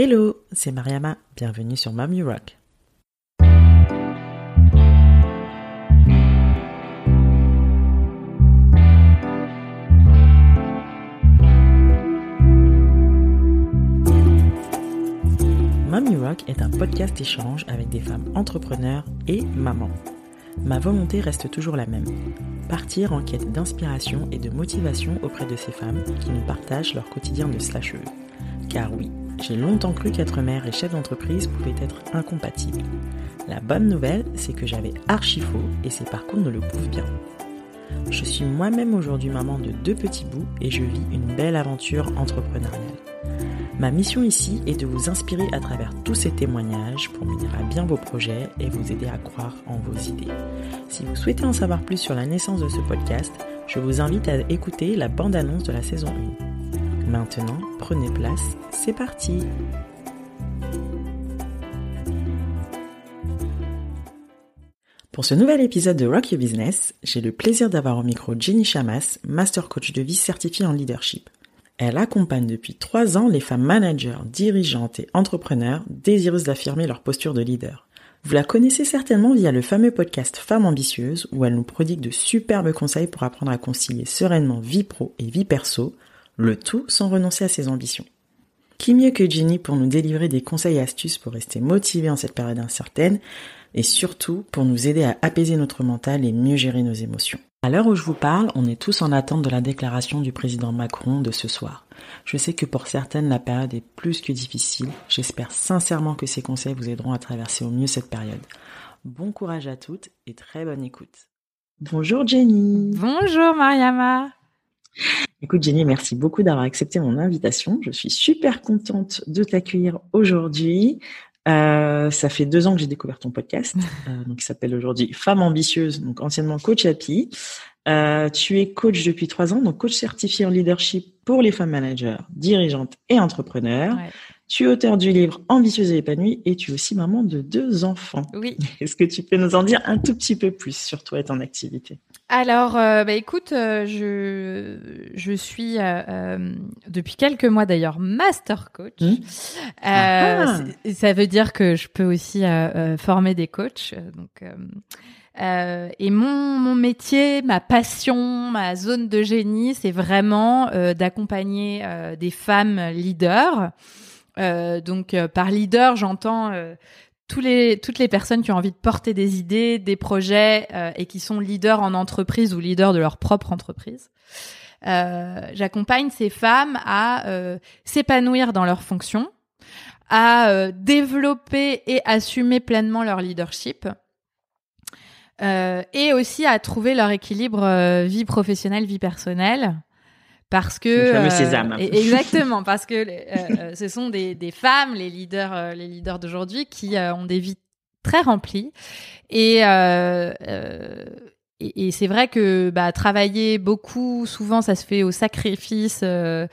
Hello, c'est Mariama, bienvenue sur Mommy Rock. Mommy Rock est un podcast échange avec des femmes entrepreneurs et mamans. Ma volonté reste toujours la même, partir en quête d'inspiration et de motivation auprès de ces femmes qui nous partagent leur quotidien de slasheuse. Car oui, j'ai longtemps cru qu'être mère et chef d'entreprise pouvaient être incompatibles. La bonne nouvelle, c'est que j'avais archi faux et ces parcours ne le prouvent bien. Je suis moi-même aujourd'hui maman de deux petits bouts et je vis une belle aventure entrepreneuriale. Ma mission ici est de vous inspirer à travers tous ces témoignages pour mener à bien vos projets et vous aider à croire en vos idées. Si vous souhaitez en savoir plus sur la naissance de ce podcast, je vous invite à écouter la bande-annonce de la saison 1. Maintenant, prenez place, c'est parti Pour ce nouvel épisode de Rock Your Business, j'ai le plaisir d'avoir au micro Jenny Chamas, Master Coach de vie certifié en leadership. Elle accompagne depuis trois ans les femmes managers, dirigeantes et entrepreneurs désireuses d'affirmer leur posture de leader. Vous la connaissez certainement via le fameux podcast Femmes ambitieuses où elle nous prodigue de superbes conseils pour apprendre à concilier sereinement vie pro et vie perso, le tout sans renoncer à ses ambitions. Qui mieux que Jenny pour nous délivrer des conseils et astuces pour rester motivés en cette période incertaine et surtout pour nous aider à apaiser notre mental et mieux gérer nos émotions. À l'heure où je vous parle, on est tous en attente de la déclaration du président Macron de ce soir. Je sais que pour certaines, la période est plus que difficile. J'espère sincèrement que ces conseils vous aideront à traverser au mieux cette période. Bon courage à toutes et très bonne écoute. Bonjour Jenny. Bonjour Mariama. Écoute Jenny, merci beaucoup d'avoir accepté mon invitation. Je suis super contente de t'accueillir aujourd'hui. Euh, ça fait deux ans que j'ai découvert ton podcast, euh, donc, qui s'appelle aujourd'hui Femme ambitieuse, donc anciennement coach happy. Euh, tu es coach depuis trois ans, donc coach certifié en leadership pour les femmes managers, dirigeantes et entrepreneurs. Ouais. Tu es auteur du livre Ambitieuse et épanouie et tu es aussi maman de deux enfants. Oui. Est-ce que tu peux nous en dire un tout petit peu plus sur toi et ton activité? Alors, euh, bah, écoute, euh, je, je suis euh, euh depuis quelques mois d'ailleurs master coach. Mmh. Ah. Ça veut dire que je peux aussi former des coachs. Donc, euh, et mon, mon métier, ma passion, ma zone de génie, c'est vraiment euh, d'accompagner euh, des femmes leaders. donc par leader, j'entends toutes les personnes qui ont envie de porter des idées, des projets et qui sont leaders en entreprise ou leaders de leur propre entreprise. J'accompagne ces femmes à s'épanouir dans leurs fonctions, à développer et assumer pleinement leur leadership euh, et aussi à trouver leur équilibre euh, vie professionnelle, vie personnelle. Parce que le fameux sésame. Euh, exactement, parce que euh, ce sont des, des, femmes, les leaders, les leaders d'aujourd'hui, qui ont des vies très remplies et et, et c'est vrai que bah, travailler beaucoup, souvent, ça se fait au sacrifice euh,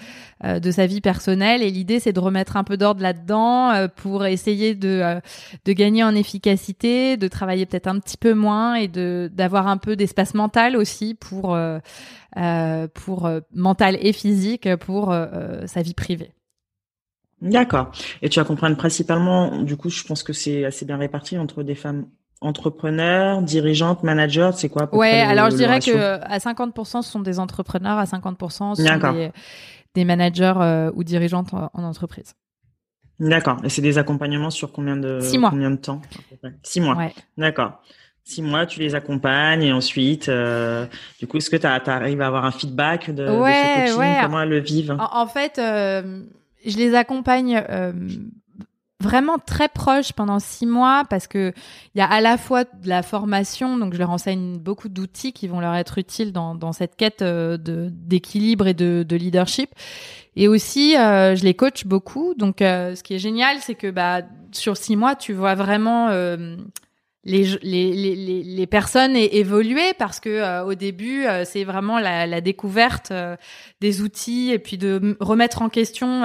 euh, de sa vie personnelle. Et l'idée, c'est de remettre un peu d'ordre là-dedans euh, pour essayer de, euh, de gagner en efficacité, de travailler peut-être un petit peu moins et de d'avoir un peu d'espace mental aussi pour pour mental et physique pour sa vie privée. D'accord. Et tu vas comprendre principalement, du coup, je pense que c'est assez bien réparti entre des femmes entrepreneurs, dirigeantes, managers, c'est quoi Ouais, alors je dirais que à 50% ce sont des entrepreneurs, à 50% ce sont des, des, managers euh, ou dirigeantes en, entreprise. D'accord. Et c'est des accompagnements sur combien de Six mois. combien de temps Six mois. Ouais. D'accord. Six mois, tu les accompagnes et ensuite, euh, du coup, est-ce que tu arrives à avoir un feedback de, ouais, de ce coaching ouais. Comment elles le vivent? En, en fait, euh, je les accompagne vraiment très proche pendant six mois parce que il y a à la fois de la formation, donc je leur enseigne beaucoup d'outils qui vont leur être utiles dans, dans cette quête euh, d'équilibre et de, de, leadership. Et aussi, euh, je les coach beaucoup. Donc, euh, ce qui est génial, c'est que bah sur six mois, tu vois vraiment euh, les, les, les, les personnes aient évolué parce que euh, au début euh, c'est vraiment la, la découverte euh, des outils et puis de remettre en question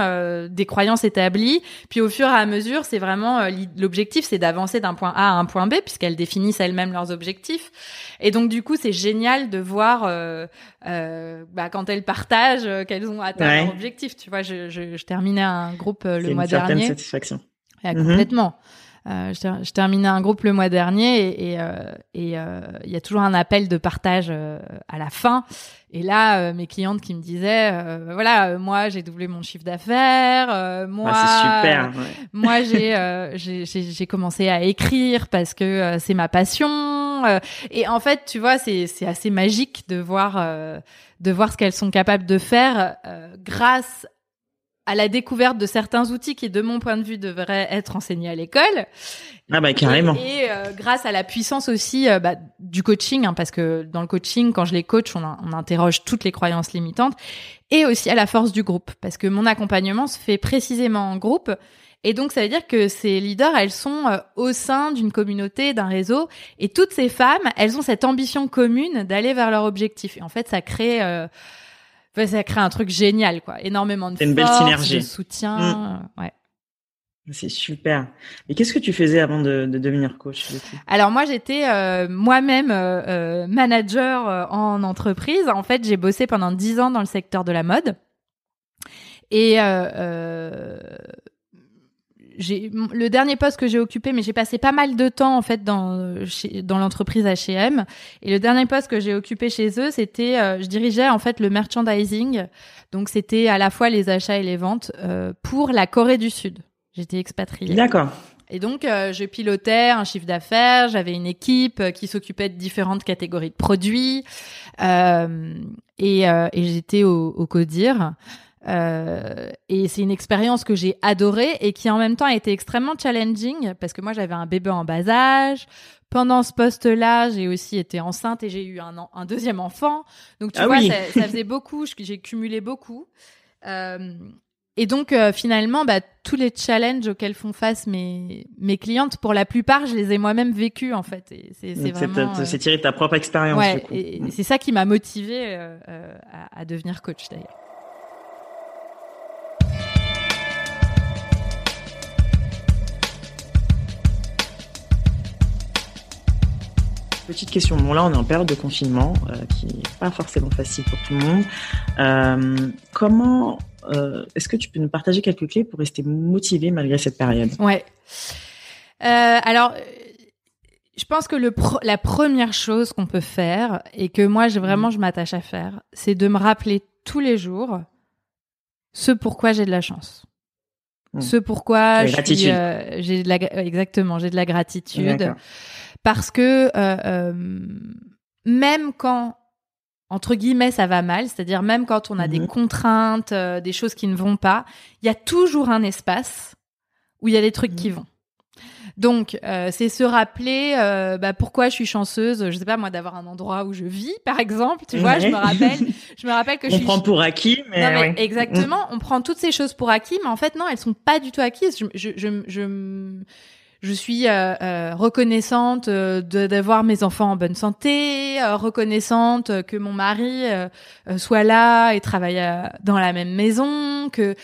des croyances établies. Puis au fur et à mesure c'est vraiment l'objectif c'est d'avancer d'un point A à un point B puisqu'elles définissent elles-mêmes leurs objectifs. Et donc du coup c'est génial de voir bah, quand elles partagent qu'elles ont atteint leur objectif. Tu vois je, je, je terminais un groupe le mois dernier. une satisfaction. Ouais, complètement euh, je, terminais un groupe le mois dernier et, et, euh, euh, il y a toujours un appel de partage à la fin. Et là, mes clientes qui me disaient, voilà, moi j'ai doublé mon chiffre d'affaires, moi, ah, super, moi j'ai j'ai commencé à écrire parce que c'est ma passion. et en fait, tu vois, c'est c'est assez magique de voir de voir ce qu'elles sont capables de faire grâce à la découverte de certains outils qui, de mon point de vue, devraient être enseignés à l'école. Ah bah carrément. Et, euh, grâce à la puissance aussi euh, bah, du coaching, hein, parce que dans le coaching, quand je les coach, on, on, interroge toutes les croyances limitantes, et aussi à la force du groupe, parce que mon accompagnement se fait précisément en groupe. Et donc, ça veut dire que ces leaders, elles sont euh, au sein d'une communauté, d'un réseau, et toutes ces femmes, elles ont cette ambition commune d'aller vers leur objectif. Et en fait, ça crée ça crée un truc génial, quoi. Énormément de force, une belle synergie. de soutien. Mm. Ouais. C'est super. Et qu'est-ce que tu faisais avant de, de devenir coach Alors moi, j'étais euh, moi-même euh, euh, manager en entreprise. En fait, j'ai bossé pendant dix ans dans le secteur de la mode. Et le dernier poste que j'ai occupé, mais j'ai passé pas mal de temps en fait dans dans l'entreprise H&M. Et le dernier poste que j'ai occupé chez eux, c'était, euh, je dirigeais en fait le merchandising. Donc c'était à la fois les achats et les ventes euh, pour la Corée du Sud. J'étais expatriée. D'accord. Et donc, euh, je pilotais un chiffre d'affaires, j'avais une équipe qui s'occupait de différentes catégories de produits, et, et j'étais au, au CODIR. Euh, et c'est une expérience que j'ai adorée et qui en même temps a été extrêmement challenging parce que moi j'avais un bébé en bas âge. Pendant ce poste-là, j'ai aussi été enceinte et j'ai eu un, un, deuxième enfant. Donc tu ah vois, ça, ça, faisait beaucoup, j'ai cumulé beaucoup. Euh, et donc euh, finalement, bah, tous les challenges auxquels font face mes mes clientes, pour la plupart, je les ai moi-même vécus en fait. C'est vraiment. C'est tiré de ta propre expérience. Ouais, c'est ça qui m'a motivée à, à devenir coach d'ailleurs. Petite question. Bon, là, on est en période de confinement, euh, qui n'est pas forcément facile pour tout le monde. Euh, comment euh, est-ce que tu peux nous partager quelques clés pour rester motivé malgré cette période? Ouais. alors, je pense que le la première chose qu'on peut faire et que moi, vraiment, mmh. je m'attache à faire, c'est de me rappeler tous les jours ce pourquoi j'ai de la chance. Mmh. Ce pourquoi j'ai de la exactement, j'ai de la gratitude parce que euh, euh, même quand entre guillemets ça va mal, c'est-à-dire même quand on a des mhm. contraintes, euh, des choses qui ne vont pas, il y a toujours un espace où il y a des trucs qui mhm. vont. Donc, c'est se rappeler bah, pourquoi je suis chanceuse, je sais pas moi, d'avoir un endroit où je vis, par exemple. Tu vois, je me rappelle, je me rappelle que on je suis. prend pour acquis, mais, non, mais exactement, on prend toutes ces choses pour acquis, mais en fait non, elles sont pas du tout acquises. Je, je, je, je je suis euh, euh, reconnaissante euh, d'avoir mes enfants en bonne santé, reconnaissante que mon mari soit là et travaille dans la même maison, que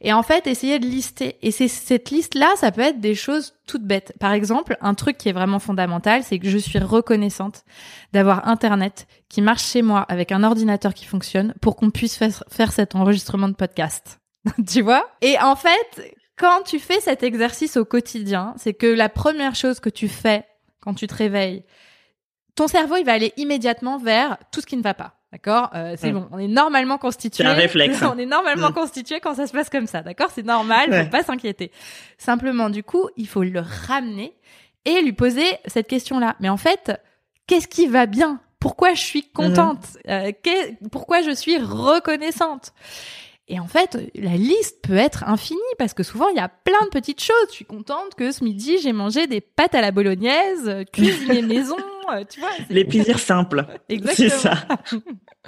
et en fait essayer de lister. Et c'est cette liste là, ça peut être des choses toutes bêtes. Par exemple, un truc qui est vraiment fondamental, c'est que je suis reconnaissante d'avoir internet qui marche chez moi avec un ordinateur qui fonctionne pour qu'on puisse faire cet enregistrement de podcast. tu vois? Et en fait, quand tu fais cet exercice au quotidien, c'est que la première chose que tu fais quand tu te réveilles, ton cerveau, il va aller immédiatement vers tout ce qui ne va pas. D'accord? Euh, C'est bon, on est normalement constitué. C'est un réflexe. on est normalement mm. constitué quand ça se passe comme ça. D'accord? C'est normal, faut pas s'inquiéter. Simplement, du coup, il faut le ramener et lui poser cette question-là. Mais en fait, qu'est-ce qui va bien? Pourquoi je suis contente? Mm. euh, Pourquoi je suis reconnaissante? Et en fait, la liste peut être infinie parce que souvent il y a plein de petites choses. Je suis contente que ce midi j'ai mangé des pâtes à la bolognaise, cuisiné maison, euh, tu vois. Les plaisirs simples. Exactement. C'est ça.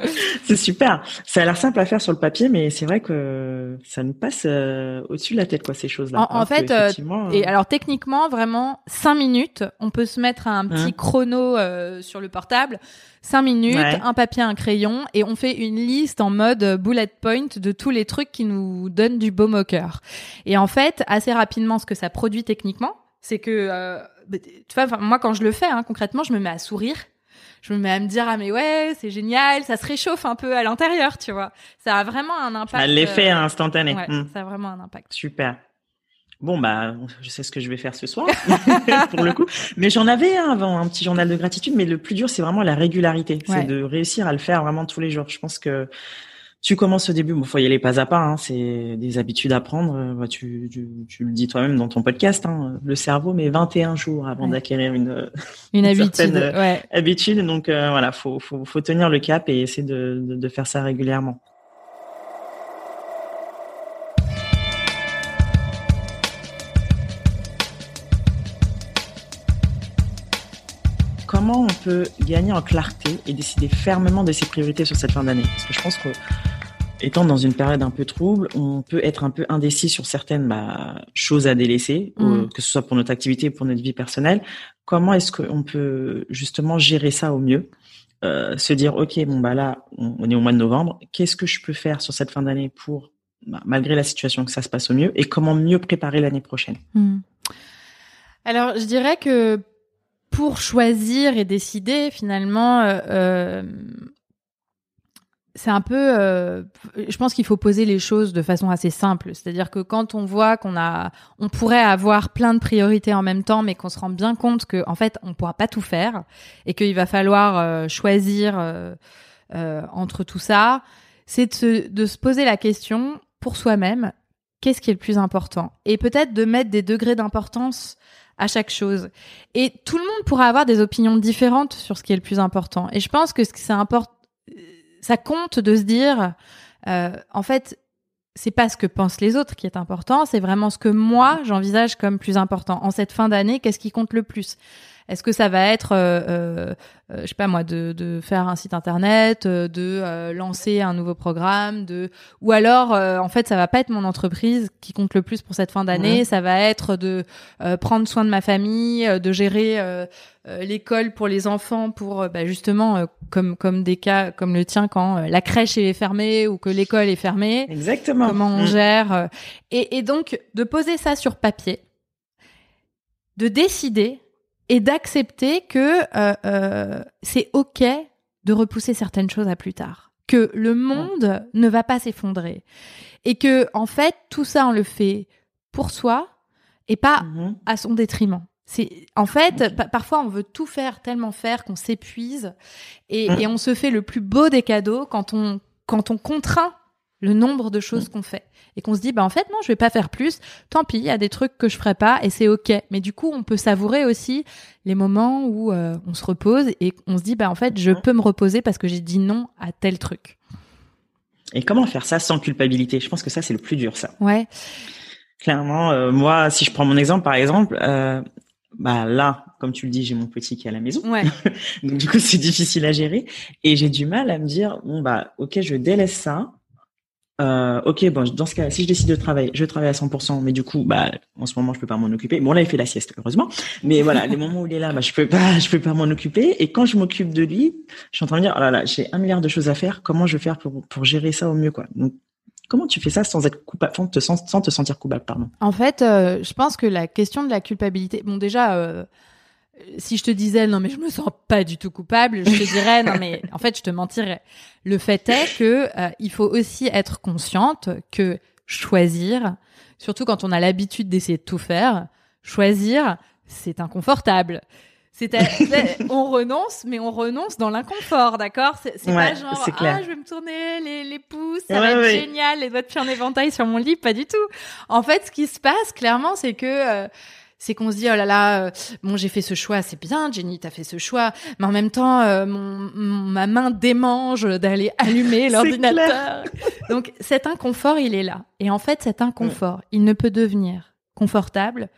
c'est super. Ça a l'air simple à faire sur le papier, mais c'est vrai que ça nous passe euh, au-dessus de la tête, quoi, ces choses-là. En, fait, euh, et alors techniquement, vraiment, cinq minutes, on peut se mettre un petit hein chrono sur le portable, cinq minutes, un papier, un crayon, et on fait une liste en mode bullet point de tous les trucs qui nous donnent du baume au cœur. Et en fait, assez rapidement, ce que ça produit techniquement, c'est que, bah, tu vois, moi quand je le fais, hein, concrètement, je me mets à sourire je me mets à me dire ah mais ouais c'est génial ça se réchauffe un peu à l'intérieur tu vois. Ça a vraiment un impact l'effet euh, instantané. ouais, hmm. ça a vraiment un impact. Super. Bon bah je sais ce que je vais faire ce soir pour le coup. Mais j'en avais un avant un petit journal de gratitude mais le plus dur c'est vraiment la régularité. C'est de réussir à le faire vraiment tous les jours. Je pense que tu commences au début, il faut y aller pas à pas, hein, c'est des habitudes à prendre. Euh, bah, tu, tu, tu le dis toi-même dans ton podcast, hein, le cerveau met 21 jours avant d'acquérir une, une, habitude. Euh, ouais. habitude. Donc euh, voilà, faut, faut, faut tenir le cap et essayer de, de, de faire ça régulièrement. comment on peut gagner en clarté et décider fermement de ses priorités sur cette fin d'année? Parce que je pense que étant dans une période un peu trouble, on peut être un peu indécis sur certaines bah, choses à délaisser, mm. que ce soit pour notre activité ou pour notre vie personnelle. Comment est-ce qu'on peut justement gérer ça au mieux? Euh, Se dire, ok, bon bah là, on, est au mois de novembre. Qu'est-ce que je peux faire sur cette fin d'année pour, bah, malgré la situation, que ça se passe au mieux? Et comment mieux préparer l'année prochaine? Mm. Alors, je dirais que pour choisir et décider, finalement, euh, euh, c'est un peu. Euh, je pense qu'il faut poser les choses de façon assez simple. C'est-à-dire que quand on voit qu'on a, on pourrait avoir plein de priorités en même temps, mais qu'on se rend bien compte que, en fait, on pourra pas tout faire et qu'il va falloir choisir entre tout ça, c'est de se, de se poser la question pour soi-même qu'est-ce qui est le plus important? Et peut-être de mettre des degrés d'importance à chaque chose. Et tout le monde pourra avoir des opinions différentes sur ce qui est le plus important. Et je pense que c'est important, ça compte de se dire, euh, en fait, c'est pas ce que pensent les autres qui est important, c'est vraiment ce que moi j'envisage comme plus important. En cette fin d'année, qu'est-ce qui compte le plus? Est-ce que ça va être, euh, euh, euh, je sais pas moi, de, de faire un site internet, de lancer un nouveau programme, de ou alors en fait ça va pas être mon entreprise qui compte le plus pour cette fin d'année, ça va être de prendre soin de ma famille, de gérer l'école pour les enfants, pour bah, justement comme comme des cas comme le tien quand la crèche est fermée ou que l'école est fermée. Exactement. Comment on mm. gère et, et donc de poser ça sur papier, de décider et d'accepter que euh, euh, c'est ok de repousser certaines choses à plus tard, que le monde ne va pas s'effondrer et que en fait tout ça on le fait pour soi et pas mm-hmm. à son détriment. C'est en fait parfois on veut tout faire tellement faire qu'on s'épuise et, mm. et, on se fait le plus beau des cadeaux quand on quand on contraint le nombre de choses qu'on fait. Et qu'on se dit bah en fait non je vais pas faire plus. Tant pis il y a des trucs que je ferai pas et c'est ok. Mais du coup on peut savourer aussi les moments où euh, on se repose et on se dit bah en fait je peux me reposer parce que j'ai dit non à tel truc. Et comment faire ça sans culpabilité? Je pense que ça c'est le plus dur ça. Ouais. Clairement euh, moi si je prends mon exemple par exemple euh, bah là, comme tu le dis, j'ai mon petit qui est à la maison. Ouais. Donc du coup, c'est difficile à gérer. Et j'ai du mal à me dire bon bah OK, je délaisse ça euh, ok, bon, dans ce cas, si je décide de travailler, je travaille à 100%, mais du coup, bah, en ce moment, je peux pas m'en occuper. Bon, là, il fait la sieste, heureusement. Mais voilà, les moments où il est là, bah, je peux pas, je peux pas m'en occuper. Et quand je m'occupe de lui, je suis en train de dire, oh là là, j'ai un milliard de choses à faire. Comment je vais faire pour, pour gérer ça au mieux, quoi? Donc, comment tu fais ça sans être coupable, sans te, sentir coupable, pardon? En fait, euh, je pense que la question de la culpabilité, bon, déjà, euh, si je te disais non mais je me sens pas du tout coupable, je te dirais non mais en fait je te mentirais. Le fait est que euh, il faut aussi être consciente que choisir, surtout quand on a l'habitude d'essayer de tout faire, choisir c'est inconfortable. C'est on renonce, mais on renonce dans l'inconfort, d'accord? C'est pas genre ah je vais me tourner les, les pouces, ça va être génial, les doigts de pied en éventail sur mon lit, pas du tout. En fait, ce qui se passe clairement, c'est que euh, c'est qu'on se dit oh là là euh, bon j'ai fait ce choix c'est bien Jenny t'as fait ce choix. Mais en même temps euh, mon, ma main démange d'aller allumer l'ordinateur. donc cet inconfort il est là. Et en fait cet inconfort il ne peut devenir confortable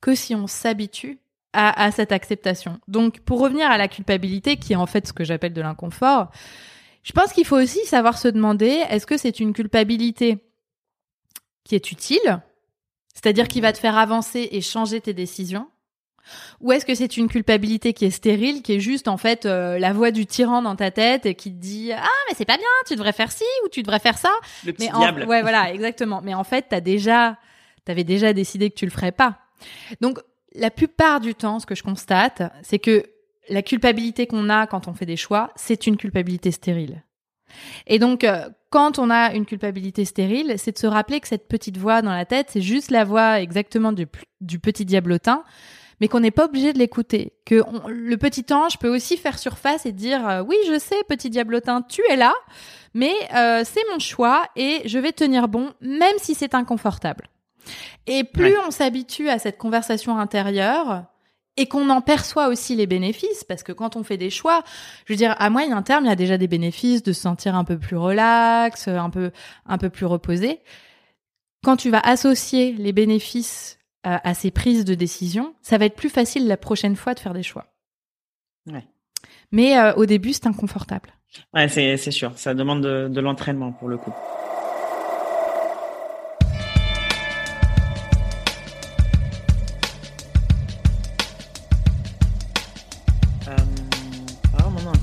que si on s'habitue à, à cette acceptation. Donc pour revenir à la culpabilité qui est en fait ce que j'appelle de l'inconfort Je pense qu'il faut aussi savoir se demander est-ce que c'est une culpabilité qui est utile, c'est-à-dire qui va te faire avancer et changer tes décisions, ou est-ce que c'est une culpabilité qui est stérile, qui est juste en fait euh, la voix du tyran dans ta tête et qui te dit ah mais c'est pas bien, tu devrais faire ci ou tu devrais faire ça? Le petit mais diable. ouais voilà exactement. Mais en fait t'as déjà t'avais déjà décidé que tu le ferais pas. Donc la plupart du temps, ce que je constate, c'est que la culpabilité qu'on a quand on fait des choix, c'est une culpabilité stérile. Et donc, euh, quand on a une culpabilité stérile, c'est de se rappeler que cette petite voix dans la tête, c'est juste la voix exactement du, du petit diablotin, mais qu'on n'est pas obligé de l'écouter. Que le petit ange peut aussi faire surface et dire euh, oui, je sais, petit diablotin, tu es là, mais euh, c'est mon choix et je vais tenir bon, même si c'est inconfortable. Et plus on s'habitue à cette conversation intérieure, et qu'on en perçoit aussi les bénéfices, parce que quand on fait des choix, je veux dire, à moyen terme, il y a déjà des bénéfices de se sentir un peu plus relax, un peu, un peu plus reposé. Quand tu vas associer les bénéfices à, à ces prises de décision, ça va être plus facile la prochaine fois de faire des choix. Ouais. Mais euh, au début, c'est inconfortable. Ouais, c'est, sûr. Ça demande de, de l'entraînement pour le coup.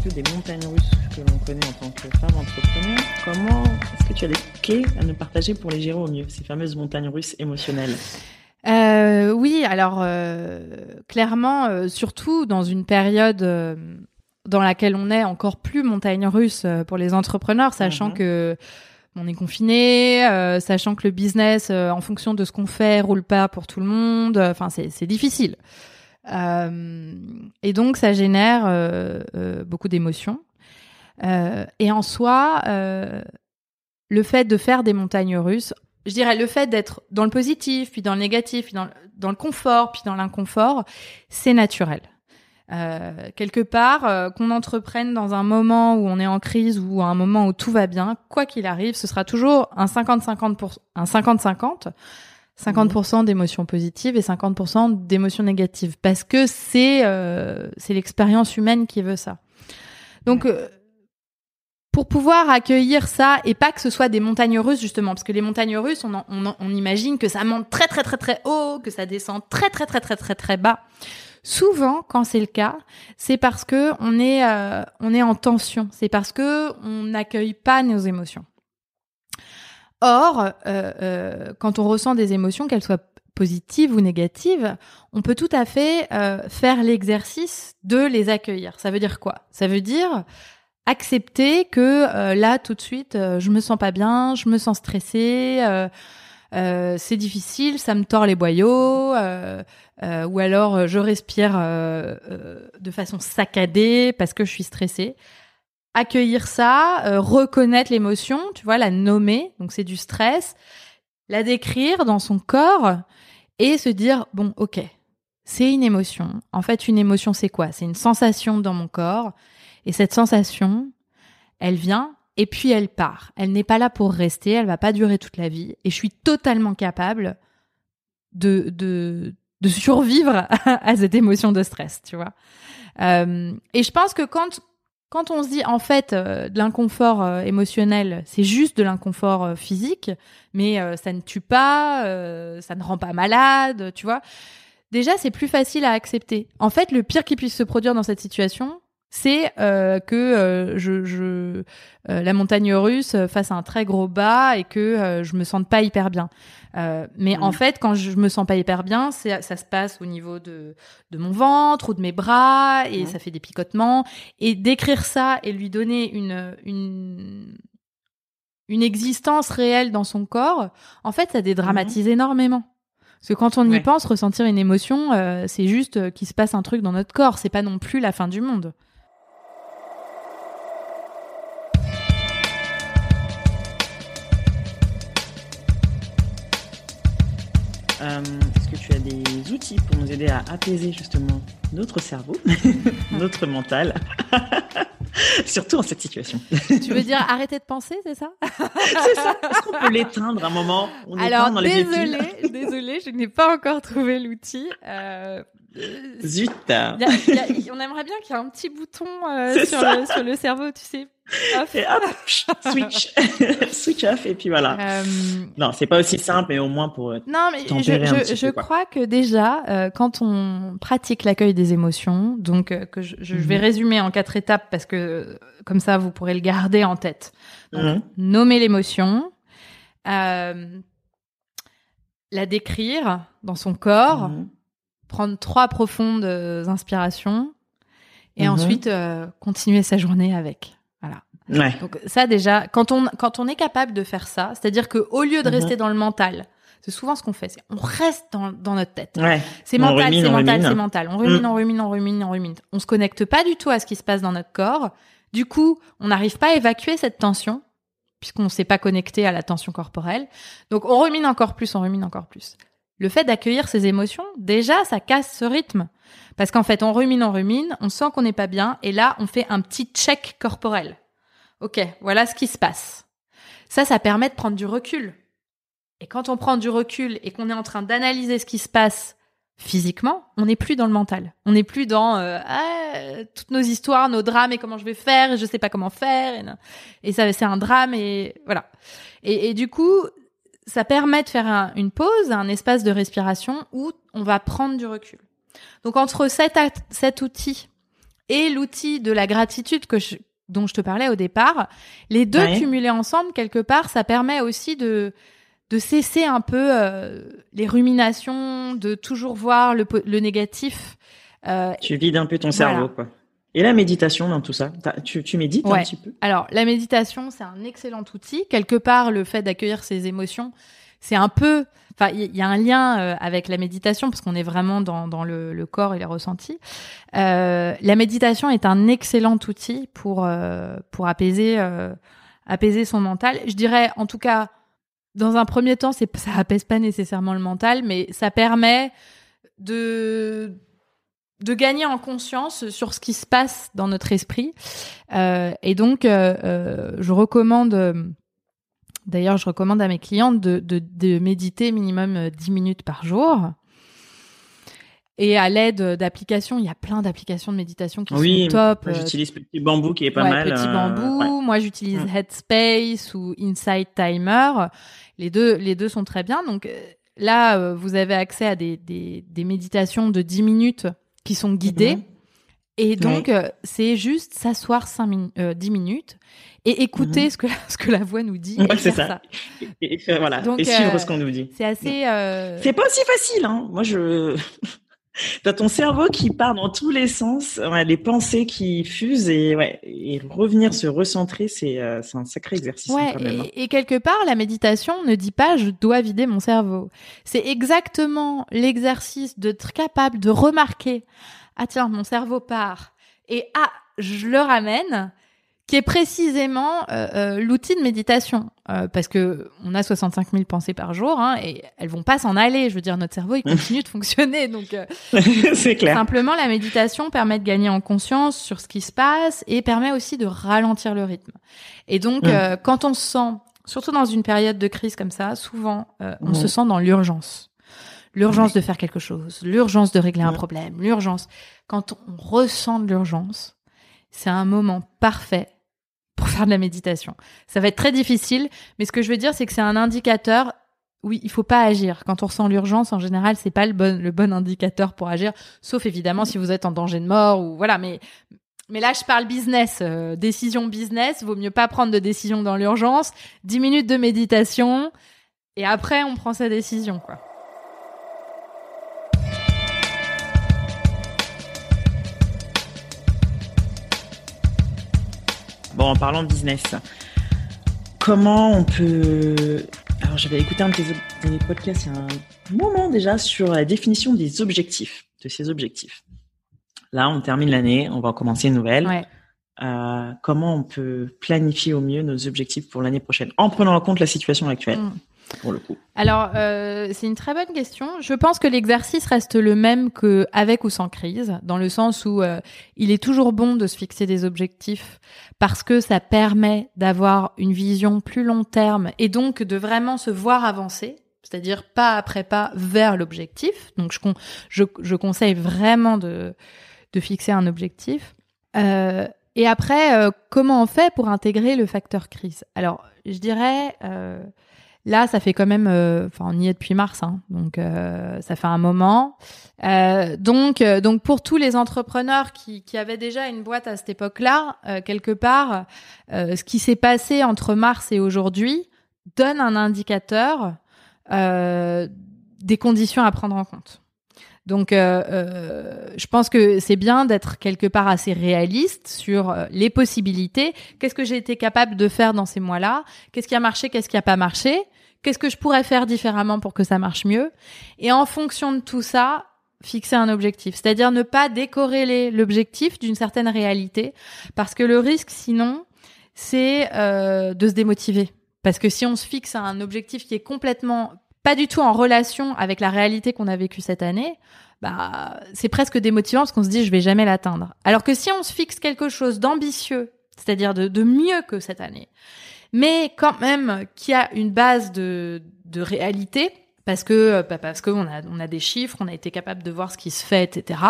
Des montagnes russes que l'on connaît en tant que femme entrepreneur. Comment est-ce que tu as des clés à nous partager pour les gérer au mieux, ces fameuses montagnes russes émotionnelles? Euh, Oui, alors euh, clairement, euh, surtout dans une période dans laquelle on est encore plus montagne russe pour les entrepreneurs, sachant mm-hmm. que on est confiné, euh, sachant que le business, en fonction de ce qu'on fait, roule pas pour tout le monde. Enfin, c'est difficile. Euh, et donc, ça génère euh, euh, beaucoup d'émotions. et en soi, le fait de faire des montagnes russes, je dirais le fait d'être dans le positif, puis dans le négatif, puis dans, le confort, puis dans l'inconfort, c'est naturel. Quelque part, qu'on entreprenne dans un moment où on est en crise ou un moment où tout va bien, quoi qu'il arrive, ce sera toujours un 50-50 pour un 50-50 50% d'émotions positives et 50% d'émotions négatives parce que c'est euh, c'est l'expérience humaine qui veut ça. Donc euh, pour pouvoir accueillir ça et pas que ce soit des montagnes russes justement parce que les montagnes russes on, on, on imagine que ça monte très très très très haut que ça descend très très très très très très bas. Souvent quand c'est le cas c'est parce que on est euh, on est en tension. C'est parce que on n'accueille pas nos émotions Or, euh, euh, quand on ressent des émotions, qu'elles soient positives ou négatives, on peut tout à fait euh, faire l'exercice de les accueillir. Ça veut dire quoi? Ça veut dire accepter que là, tout de suite, je me sens pas bien, je me sens stressée, c'est difficile, ça me tord les boyaux, ou alors je respire de façon saccadée parce que je suis stressée accueillir ça, euh, reconnaître l'émotion, tu vois, la nommer, donc c'est du stress, la décrire dans son corps et se dire bon, OK, c'est une émotion. En fait, une émotion c'est quoi? C'est une sensation dans mon corps et cette sensation, elle vient et puis elle part. Elle n'est pas là pour rester, elle va pas durer toute la vie et je suis totalement capable de de de survivre à cette émotion de stress, tu vois. Euh, et je pense que quand quand on se dit en fait euh, de l'inconfort euh, émotionnel, c'est juste de l'inconfort euh, physique, mais ça ne tue pas, ça ne rend pas malade, tu vois. Déjà, c'est plus facile à accepter. En fait, le pire qui puisse se produire dans cette situation, c'est que je, je la montagne russe fasse un très gros bas et que je me sente pas hyper bien. Euh, mais en fait, quand je me sens pas hyper bien, ça se passe au niveau de, de mon ventre ou de mes bras et ça fait des picotements. Et d'écrire ça et lui donner une, une, une existence réelle dans son corps, en fait, ça dédramatise énormément. Parce que quand on y pense, ressentir une émotion, euh, c'est juste euh, qu'il se passe un truc dans notre corps. C'est pas non plus la fin du monde. Euh, est-ce que tu as des outils pour nous aider à apaiser justement notre cerveau, notre mental Surtout en cette situation? Tu veux dire arrêter de penser, c'est ça? C'est ça. Est-ce qu'on peut l'éteindre un moment? Alors, désolé, désolé, je n'ai pas encore trouvé l'outil. Euh, Zut. on aimerait bien qu'il y ait un petit bouton sur, le, sur le cerveau, tu sais, et hop, switch, switch off, et puis voilà. Euh... Non, c'est pas aussi simple, mais au moins pour. Euh, non, mais je, je, je crois que déjà, euh, quand on pratique l'accueil des émotions, donc euh, que je, je vais mhm. résumer en quatre étapes parce que comme ça, vous pourrez le garder en tête. Donc, mhm. Nommer l'émotion, la décrire dans son corps, mhm. prendre trois profondes inspirations, et ensuite continuer sa journée avec. Ouais. Donc ça déjà, quand on quand on est capable de faire ça, c'est-à-dire que au lieu de mhm. rester dans le mental, c'est souvent ce qu'on fait, on reste dans, dans notre tête. Ouais. C'est mental, c'est mental, c'est mental. On rumine, mm. on rumine, on rumine, on rumine. On se connecte pas du tout à ce qui se passe dans notre corps. Du coup, on n'arrive pas à évacuer cette tension puisqu'on ne s'est pas connecté à la tension corporelle. Donc on rumine encore plus, on rumine encore plus. Le fait d'accueillir ces émotions, déjà, ça casse ce rythme. Parce qu'en fait, on rumine, on rumine, on sent qu'on n'est pas bien, et là, on fait un petit check corporel. Ok, voilà ce qui se passe. Ça, ça permet de prendre du recul. Et quand on prend du recul et qu'on est en train d'analyser ce qui se passe physiquement, on n'est plus dans le mental. On n'est plus dans euh, ah, toutes nos histoires, nos drames et comment je vais faire et je sais pas comment faire. Et, ça, c'est un drame et voilà. Et, du coup, ça permet de faire une pause, un espace de respiration où on va prendre du recul. Donc entre cet, cet outil et l'outil de la gratitude que je, dont je te parlais au départ, les deux cumulés ensemble, quelque part, ça permet aussi de, de cesser un peu euh, les ruminations, de toujours voir le, le négatif. Euh, tu vides un peu ton cerveau, quoi. Et la méditation dans tout ça tu, tu médites un petit peu? Alors, la méditation, c'est un excellent outil. Quelque part, le fait d'accueillir ses émotions, c'est un peu Enfin, il y, a un lien euh, avec la méditation parce qu'on est vraiment dans, dans le, le, corps et les ressentis. Euh, la méditation est un excellent outil pour euh, pour apaiser apaiser son mental. Je dirais, en tout cas, dans un premier temps, ça apaise pas nécessairement le mental, mais ça permet de de gagner en conscience sur ce qui se passe dans notre esprit. et donc, je recommande D'ailleurs, je recommande à mes clientes de, de, de méditer minimum 10 euh, minutes par jour. Et à l'aide d'applications, il y a plein d'applications de méditation qui sont top. Euh, j'utilise Petit Bambou qui est pas mal. Petit euh, Bambou. Moi, j'utilise Headspace ou Insight Timer. Les deux, les deux sont très bien. Donc là, vous avez accès à des, des, des méditations de 10 minutes qui sont guidées. Mhm. Et donc, c'est juste s'asseoir 5 10 minutes et écouter ce que ce que la voix nous dit. c'est ça. Et, voilà. et suivre euh, ce qu'on nous dit. C'est assez. Euh... C'est pas aussi facile. Hein. Moi, je. T'as ton cerveau qui part dans tous les sens, les pensées qui fusent et, ouais, et revenir se recentrer, c'est euh, un sacré exercice. Ouais, hein. et, quelque part, la méditation ne dit pas je dois vider mon cerveau. C'est exactement l'exercice d'être capable de remarquer ah tiens mon cerveau part et ah je le ramène qui est précisément euh, euh, l'outil de méditation, euh, parce que on a 65 000 pensées par jour, hein, et elles vont pas s'en aller. Je veux dire, notre cerveau il continue de fonctionner, donc c'est clair. Simplement, la méditation permet de gagner en conscience sur ce qui se passe et permet aussi de ralentir le rythme. Et donc, mm. quand on se sent, surtout dans une période de crise comme ça, souvent on mm. se sent dans l'urgence l'urgence de faire quelque chose, l'urgence de régler un mm. problème, l'urgence. Quand on ressent de l'urgence, c'est un moment parfait pour faire de la méditation. Ça va être très difficile, mais ce que je veux dire, c'est que c'est un indicateur. Oui, il faut pas agir. Quand on ressent l'urgence, en général, c'est pas le bon, le bon indicateur pour agir, sauf évidemment si vous êtes en danger de mort ou voilà. Mais, mais là, je parle business, euh, décision business. Vaut mieux pas prendre de décision dans l'urgence. Dix minutes de méditation et après, on prend sa décision, quoi. Bon, en parlant de business, comment on peut... Alors, j'avais écouté un de tes podcasts il y a un moment déjà sur la définition des objectifs, de ces objectifs. Là, on termine l'année, on va commencer une nouvelle. Euh, comment on peut planifier au mieux nos objectifs pour l'année prochaine en prenant en compte la situation actuelle? Mm pour le coup Alors, euh, c'est une très bonne question. Je pense que l'exercice reste le même que avec ou sans crise, dans le sens où euh, il est toujours bon de se fixer des objectifs parce que ça permet d'avoir une vision plus long terme et donc de vraiment se voir avancer. c'est-à-dire pas après pas vers l'objectif. Donc je, je, je, conseille vraiment de, de fixer un objectif. Euh, et après, comment on fait pour intégrer le facteur crise? Alors, je dirais, là, ça fait quand même, euh, enfin, on y est depuis mars, hein, donc euh, ça fait un moment. donc, donc pour tous les entrepreneurs qui, qui avaient déjà une boîte à cette époque-là, quelque part, ce qui s'est passé entre mars et aujourd'hui donne un indicateur des conditions à prendre en compte. Donc, euh, euh, je pense que c'est bien d'être quelque part assez réaliste sur euh, les possibilités. Qu'est-ce que j'ai été capable de faire dans ces mois-là? Qu'est-ce qui a marché? Qu'est-ce qui a pas marché? Qu'est-ce que je pourrais faire différemment pour que ça marche mieux? Et en fonction de tout ça, fixer un objectif. C'est-à-dire ne pas décorréler l'objectif d'une certaine réalité, parce que le risque, sinon, c'est euh, de se démotiver. Parce que si on se fixe un objectif qui est complètement pas du tout en relation avec la réalité qu'on a vécue cette année, bah, c'est presque démotivant parce qu'on se dit je vais jamais l'atteindre. Alors que si on se fixe quelque chose d'ambitieux, c'est-à-dire de, de, mieux que cette année, mais quand même qui a une base de, de réalité, parce que bah, parce qu'on a on a des chiffres, on a été capable de voir ce qui se fait, etc.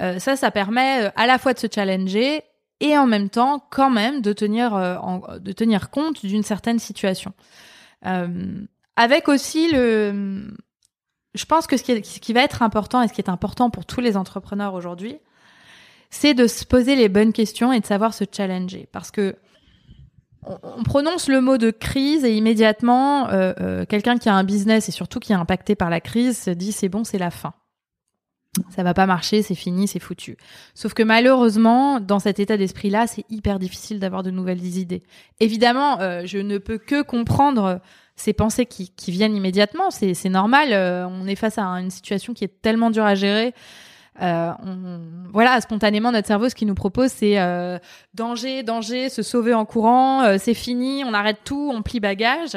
Euh, ça, ça permet euh, à la fois de se challenger et en même temps quand même de tenir euh, de tenir compte d'une certaine situation. Euh, avec aussi le, je pense que ce qui, ce qui, va être important et ce qui est important pour tous les entrepreneurs aujourd'hui, c'est de se poser les bonnes questions et de savoir se challenger. Parce que on, prononce le mot de crise et immédiatement, euh, euh, quelqu'un qui a un business et surtout qui est impacté par la crise se dit c'est bon, c'est la fin. Ça va pas marcher, c'est fini, c'est foutu. Sauf que malheureusement, dans cet état d'esprit-là, c'est hyper difficile d'avoir de nouvelles idées. Évidemment, euh, je ne peux que comprendre ces pensées qui, qui viennent immédiatement. C'est, normal. Euh, on est face à une situation qui est tellement dure à gérer. Euh, on, voilà, spontanément, notre cerveau, ce qu'il nous propose, c'est euh, danger, danger, se sauver en courant, euh, c'est fini, on arrête tout, on plie bagage.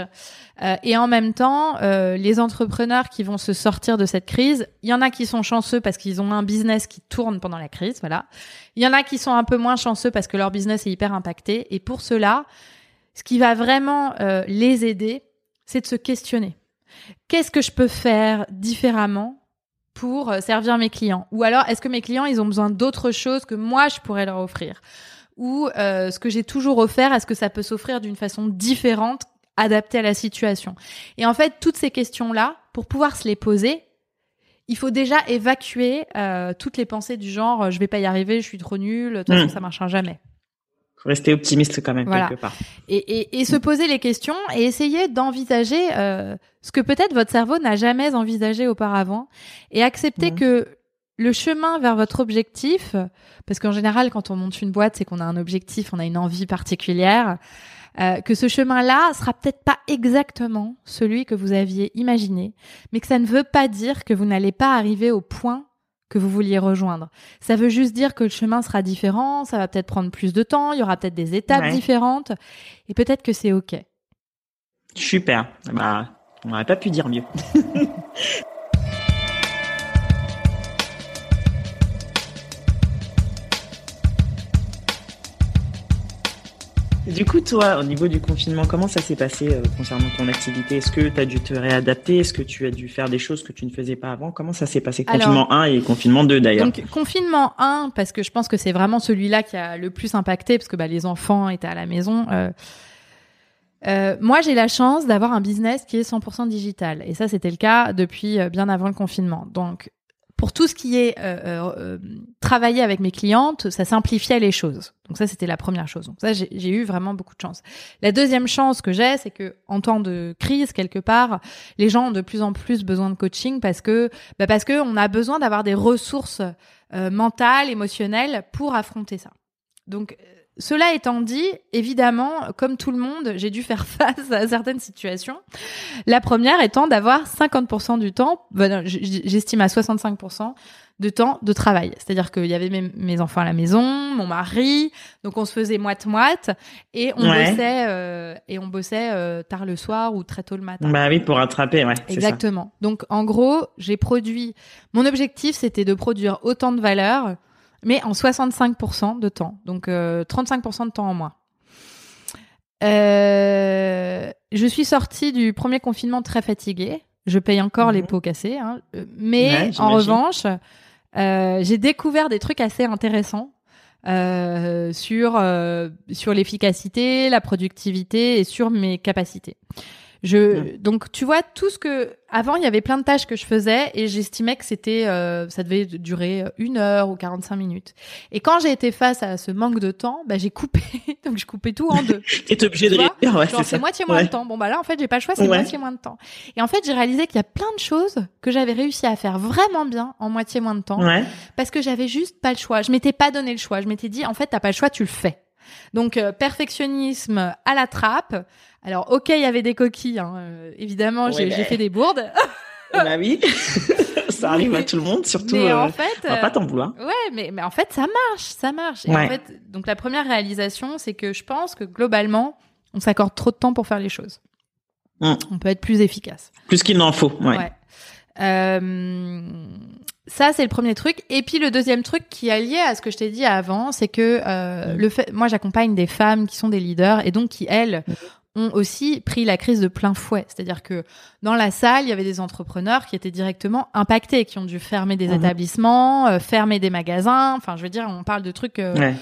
Euh, et en même temps, les entrepreneurs qui vont se sortir de cette crise, il y en a qui sont chanceux parce qu'ils ont un business qui tourne pendant la crise, voilà. Il y en a qui sont un peu moins chanceux parce que leur business est hyper impacté. Et pour cela, ce qui va vraiment les aider, c'est de se questionner. Qu'est-ce que je peux faire différemment pour euh, servir mes clients. Ou alors, est-ce que mes clients, ils ont besoin d'autre chose que moi, je pourrais leur offrir? Ou euh, ce que j'ai toujours offert, est-ce que ça peut s'offrir d'une façon différente, adaptée à la situation? Et en fait, toutes ces questions-là, pour pouvoir se les poser, il faut déjà évacuer euh, toutes les pensées du genre je vais pas y arriver, je suis trop nul, de toute façon mmh. ça marchera jamais rester optimiste quand même quelque part. Et, et, et, se poser les questions et essayer d'envisager euh, ce que peut-être votre cerveau n'a jamais envisagé auparavant et accepter que le chemin vers votre objectif, parce qu'en général quand on monte une boîte c'est qu'on a un objectif, on a une envie particulière, euh, que ce chemin-là sera peut-être pas exactement celui que vous aviez imaginé, mais que ça ne veut pas dire que vous n'allez pas arriver au point que vous vouliez rejoindre. Ça veut juste dire que le chemin sera différent, ça va peut-être prendre plus de temps, il y aura peut-être des étapes différentes, et peut-être que c'est ok. Super. Bah, on n'aurait pas pu dire mieux. Du coup, toi, au niveau du confinement, comment ça s'est passé euh, concernant ton activité? Est-ce que tu as dû te réadapter? Est-ce que tu as dû faire des choses que tu ne faisais pas avant? Comment ça s'est passé? Confinement 1 et confinement 2 d'ailleurs. Donc, confinement 1, parce que je pense que c'est vraiment celui-là qui a le plus impacté, parce que bah, les enfants étaient à la maison. Euh, euh, moi, j'ai la chance d'avoir un business qui est 100% digital. Et ça, c'était le cas depuis bien avant le confinement. Donc, pour tout ce qui est euh, euh, euh, travailler avec mes clientes, ça simplifiait les choses. Donc ça, c'était la première chose. Donc ça, j'ai eu vraiment beaucoup de chance. La deuxième chance que j'ai, c'est que en temps de crise quelque part, les gens ont de plus en plus besoin de coaching parce que bah parce que on a besoin d'avoir des ressources euh, mentales, émotionnelles pour affronter ça. Donc cela étant dit, évidemment, comme tout le monde, j'ai dû faire face à certaines situations. La première étant d'avoir 50% du temps, ben j'estime à 65% de temps de travail. C'est-à-dire qu'il y avait mes, enfants à la maison, mon mari, donc on se faisait moite-moite et on bossait euh, et on bossait euh, tard le soir ou très tôt le matin. Bah oui, pour rattraper, ouais. Exactement. Donc en gros, j'ai produit. Mon objectif, c'était de produire autant de valeur mais en 65% de temps, donc 35% euh, de temps en moins. Euh, je suis sortie du premier confinement très fatiguée. Je paye encore les mhm. pots cassés, hein. mais en revanche, j'ai découvert des trucs assez intéressants euh, sur euh, sur l'efficacité, la productivité et sur mes capacités. Je donc tu vois tout ce que avant il y avait plein de tâches que je faisais et j'estimais que c'était euh, ça devait durer une heure ou 45 minutes. Et quand j'ai été face à ce manque de temps, bah j'ai coupé donc je coupais tout en deux. T'es obligé de réduire, ouais, c'est moitié moins de temps. Bon bah là en fait j'ai pas le choix, c'est moitié moins de temps. Et en fait j'ai réalisé qu'il y a plein de choses que j'avais réussi à faire vraiment bien en moitié moins de temps parce que j'avais juste pas le choix. Je m'étais pas donné le choix. Je m'étais dit en fait t'as pas le choix, tu le fais. Donc euh, perfectionnisme à la trappe. Alors ok, il y avait des coquilles, hein. euh, évidemment, j'ai fait des bourdes. bah oui, ça arrive à tout le monde, surtout. Mais en euh, fait, on va pas t'en vouloir. Ouais, mais mais en fait ça marche, ça marche. Et en fait, donc la première réalisation, c'est que je pense que globalement, on s'accorde trop de temps pour faire les choses. Hum. On peut être plus efficace. Plus qu'il n'en faut. Ouais. ouais. Euh, ça c'est le premier truc. Et puis le deuxième truc qui est lié à ce que je t'ai dit avant c'est que euh, le fait moi j'accompagne des femmes qui sont des leaders et donc qui elles ont aussi pris la crise de plein fouet. C'est-à-dire que dans la salle il y avait des entrepreneurs qui étaient directement impactés qui ont dû fermer des mhm. établissements euh, fermer des magasins. Enfin je veux dire on parle de trucs euh,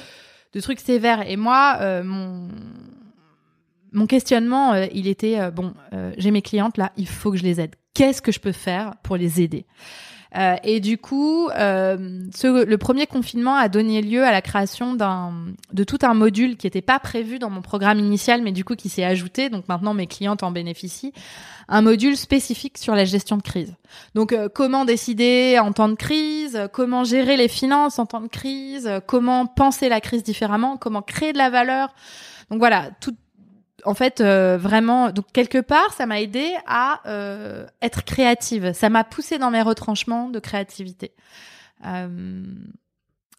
de trucs sévères. Et moi euh, mon mon questionnement, il était bon, j'ai mes clientes là, il faut que je les aide. Qu'est-ce que je peux faire pour les aider? Euh, et du coup, euh, ce, le premier confinement a donné lieu à la création d'un, de tout un module qui n'était pas prévu dans mon programme initial, mais du coup qui s'est ajouté. Donc maintenant, mes clientes en bénéficient. Un module spécifique sur la gestion de crise. Donc, euh, comment décider en temps de crise, comment gérer les finances en temps de crise, comment penser la crise différemment, comment créer de la valeur? Donc voilà, tout, en fait, euh, vraiment, donc quelque part, ça m'a aidé à euh, être créative. Ça m'a poussé dans mes retranchements de créativité. Euh,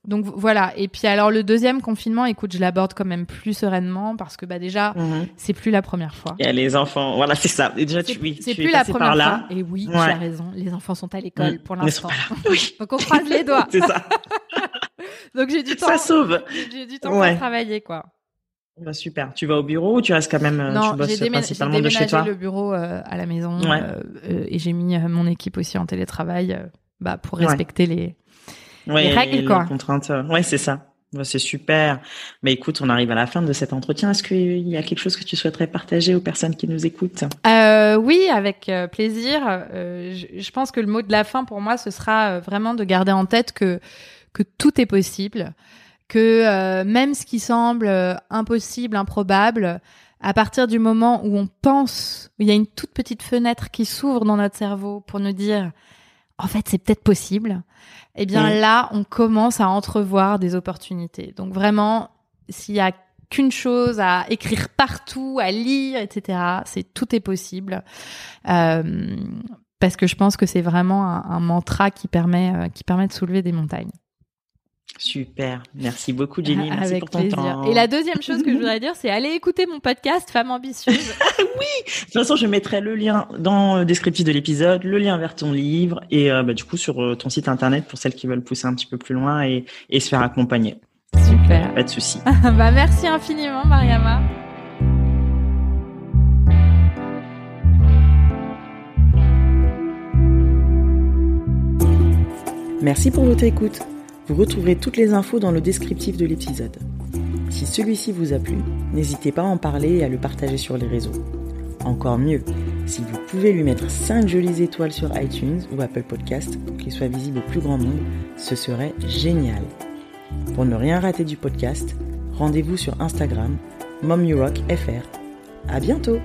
donc voilà. Et puis alors le deuxième confinement, écoute, je l'aborde quand même plus sereinement parce que bah déjà, mhm. c'est plus la première fois. Il y a les enfants, voilà, c'est ça. déjà, tu, oui, c'est plus la première fois. Et oui, tu as raison. Les enfants sont à l'école mm. pour l'instant. Oui. donc on croise les doigts. c'est ça. donc j'ai du temps. Ça sauve. J'ai du temps pour travailler, quoi. Bah, super. Tu vas au bureau ou tu restes quand même euh, non, tu bosses principalement de chez toi le bureau euh, à la maison euh, et j'ai mis mon équipe aussi en télétravail bah, pour respecter les, les règles quoi. Les contraintes. Ouais, c'est ça. Bah, c'est super. Mais écoute, on arrive à la fin de cet entretien. Est-ce qu'il y a quelque chose que tu souhaiterais partager aux personnes qui nous écoutent? Oui, avec plaisir. Je, je, pense que le mot de la fin pour moi, ce sera vraiment de garder en tête que que tout est possible que euh, même ce qui semble euh, impossible, improbable, à partir du moment où on pense, où il y a une toute petite fenêtre qui s'ouvre dans notre cerveau pour nous dire, en fait, c'est peut-être possible, eh bien là, on commence à entrevoir des opportunités. Donc vraiment, s'il y a qu'une chose à écrire partout, à lire, etc., c'est tout est possible. Euh, parce que je pense que c'est vraiment un, un mantra qui permet, qui permet de soulever des montagnes. Super, merci beaucoup Jenny, merci Avec pour ton plaisir. temps. Et la deuxième chose que je voudrais dire, c'est aller écouter mon podcast Femme ambitieuse. oui, de toute façon, je mettrai le lien dans le descriptif de l'épisode, le lien vers ton livre et euh, bah, du coup sur euh, ton site internet pour celles qui veulent pousser un petit peu plus loin et, et se faire accompagner. Super. Pas de souci. bah merci infiniment Mariama. Merci pour votre écoute. Vous retrouverez toutes les infos dans le descriptif de l'épisode. Si celui-ci vous a plu, n'hésitez pas à en parler et à le partager sur les réseaux. Encore mieux, si vous pouvez lui mettre 5 jolies étoiles sur iTunes ou Apple Podcast pour qu'il soit visible au plus grand nombre, ce serait génial. Pour ne rien rater du podcast, rendez-vous sur Instagram, MomUrockFR. À bientôt!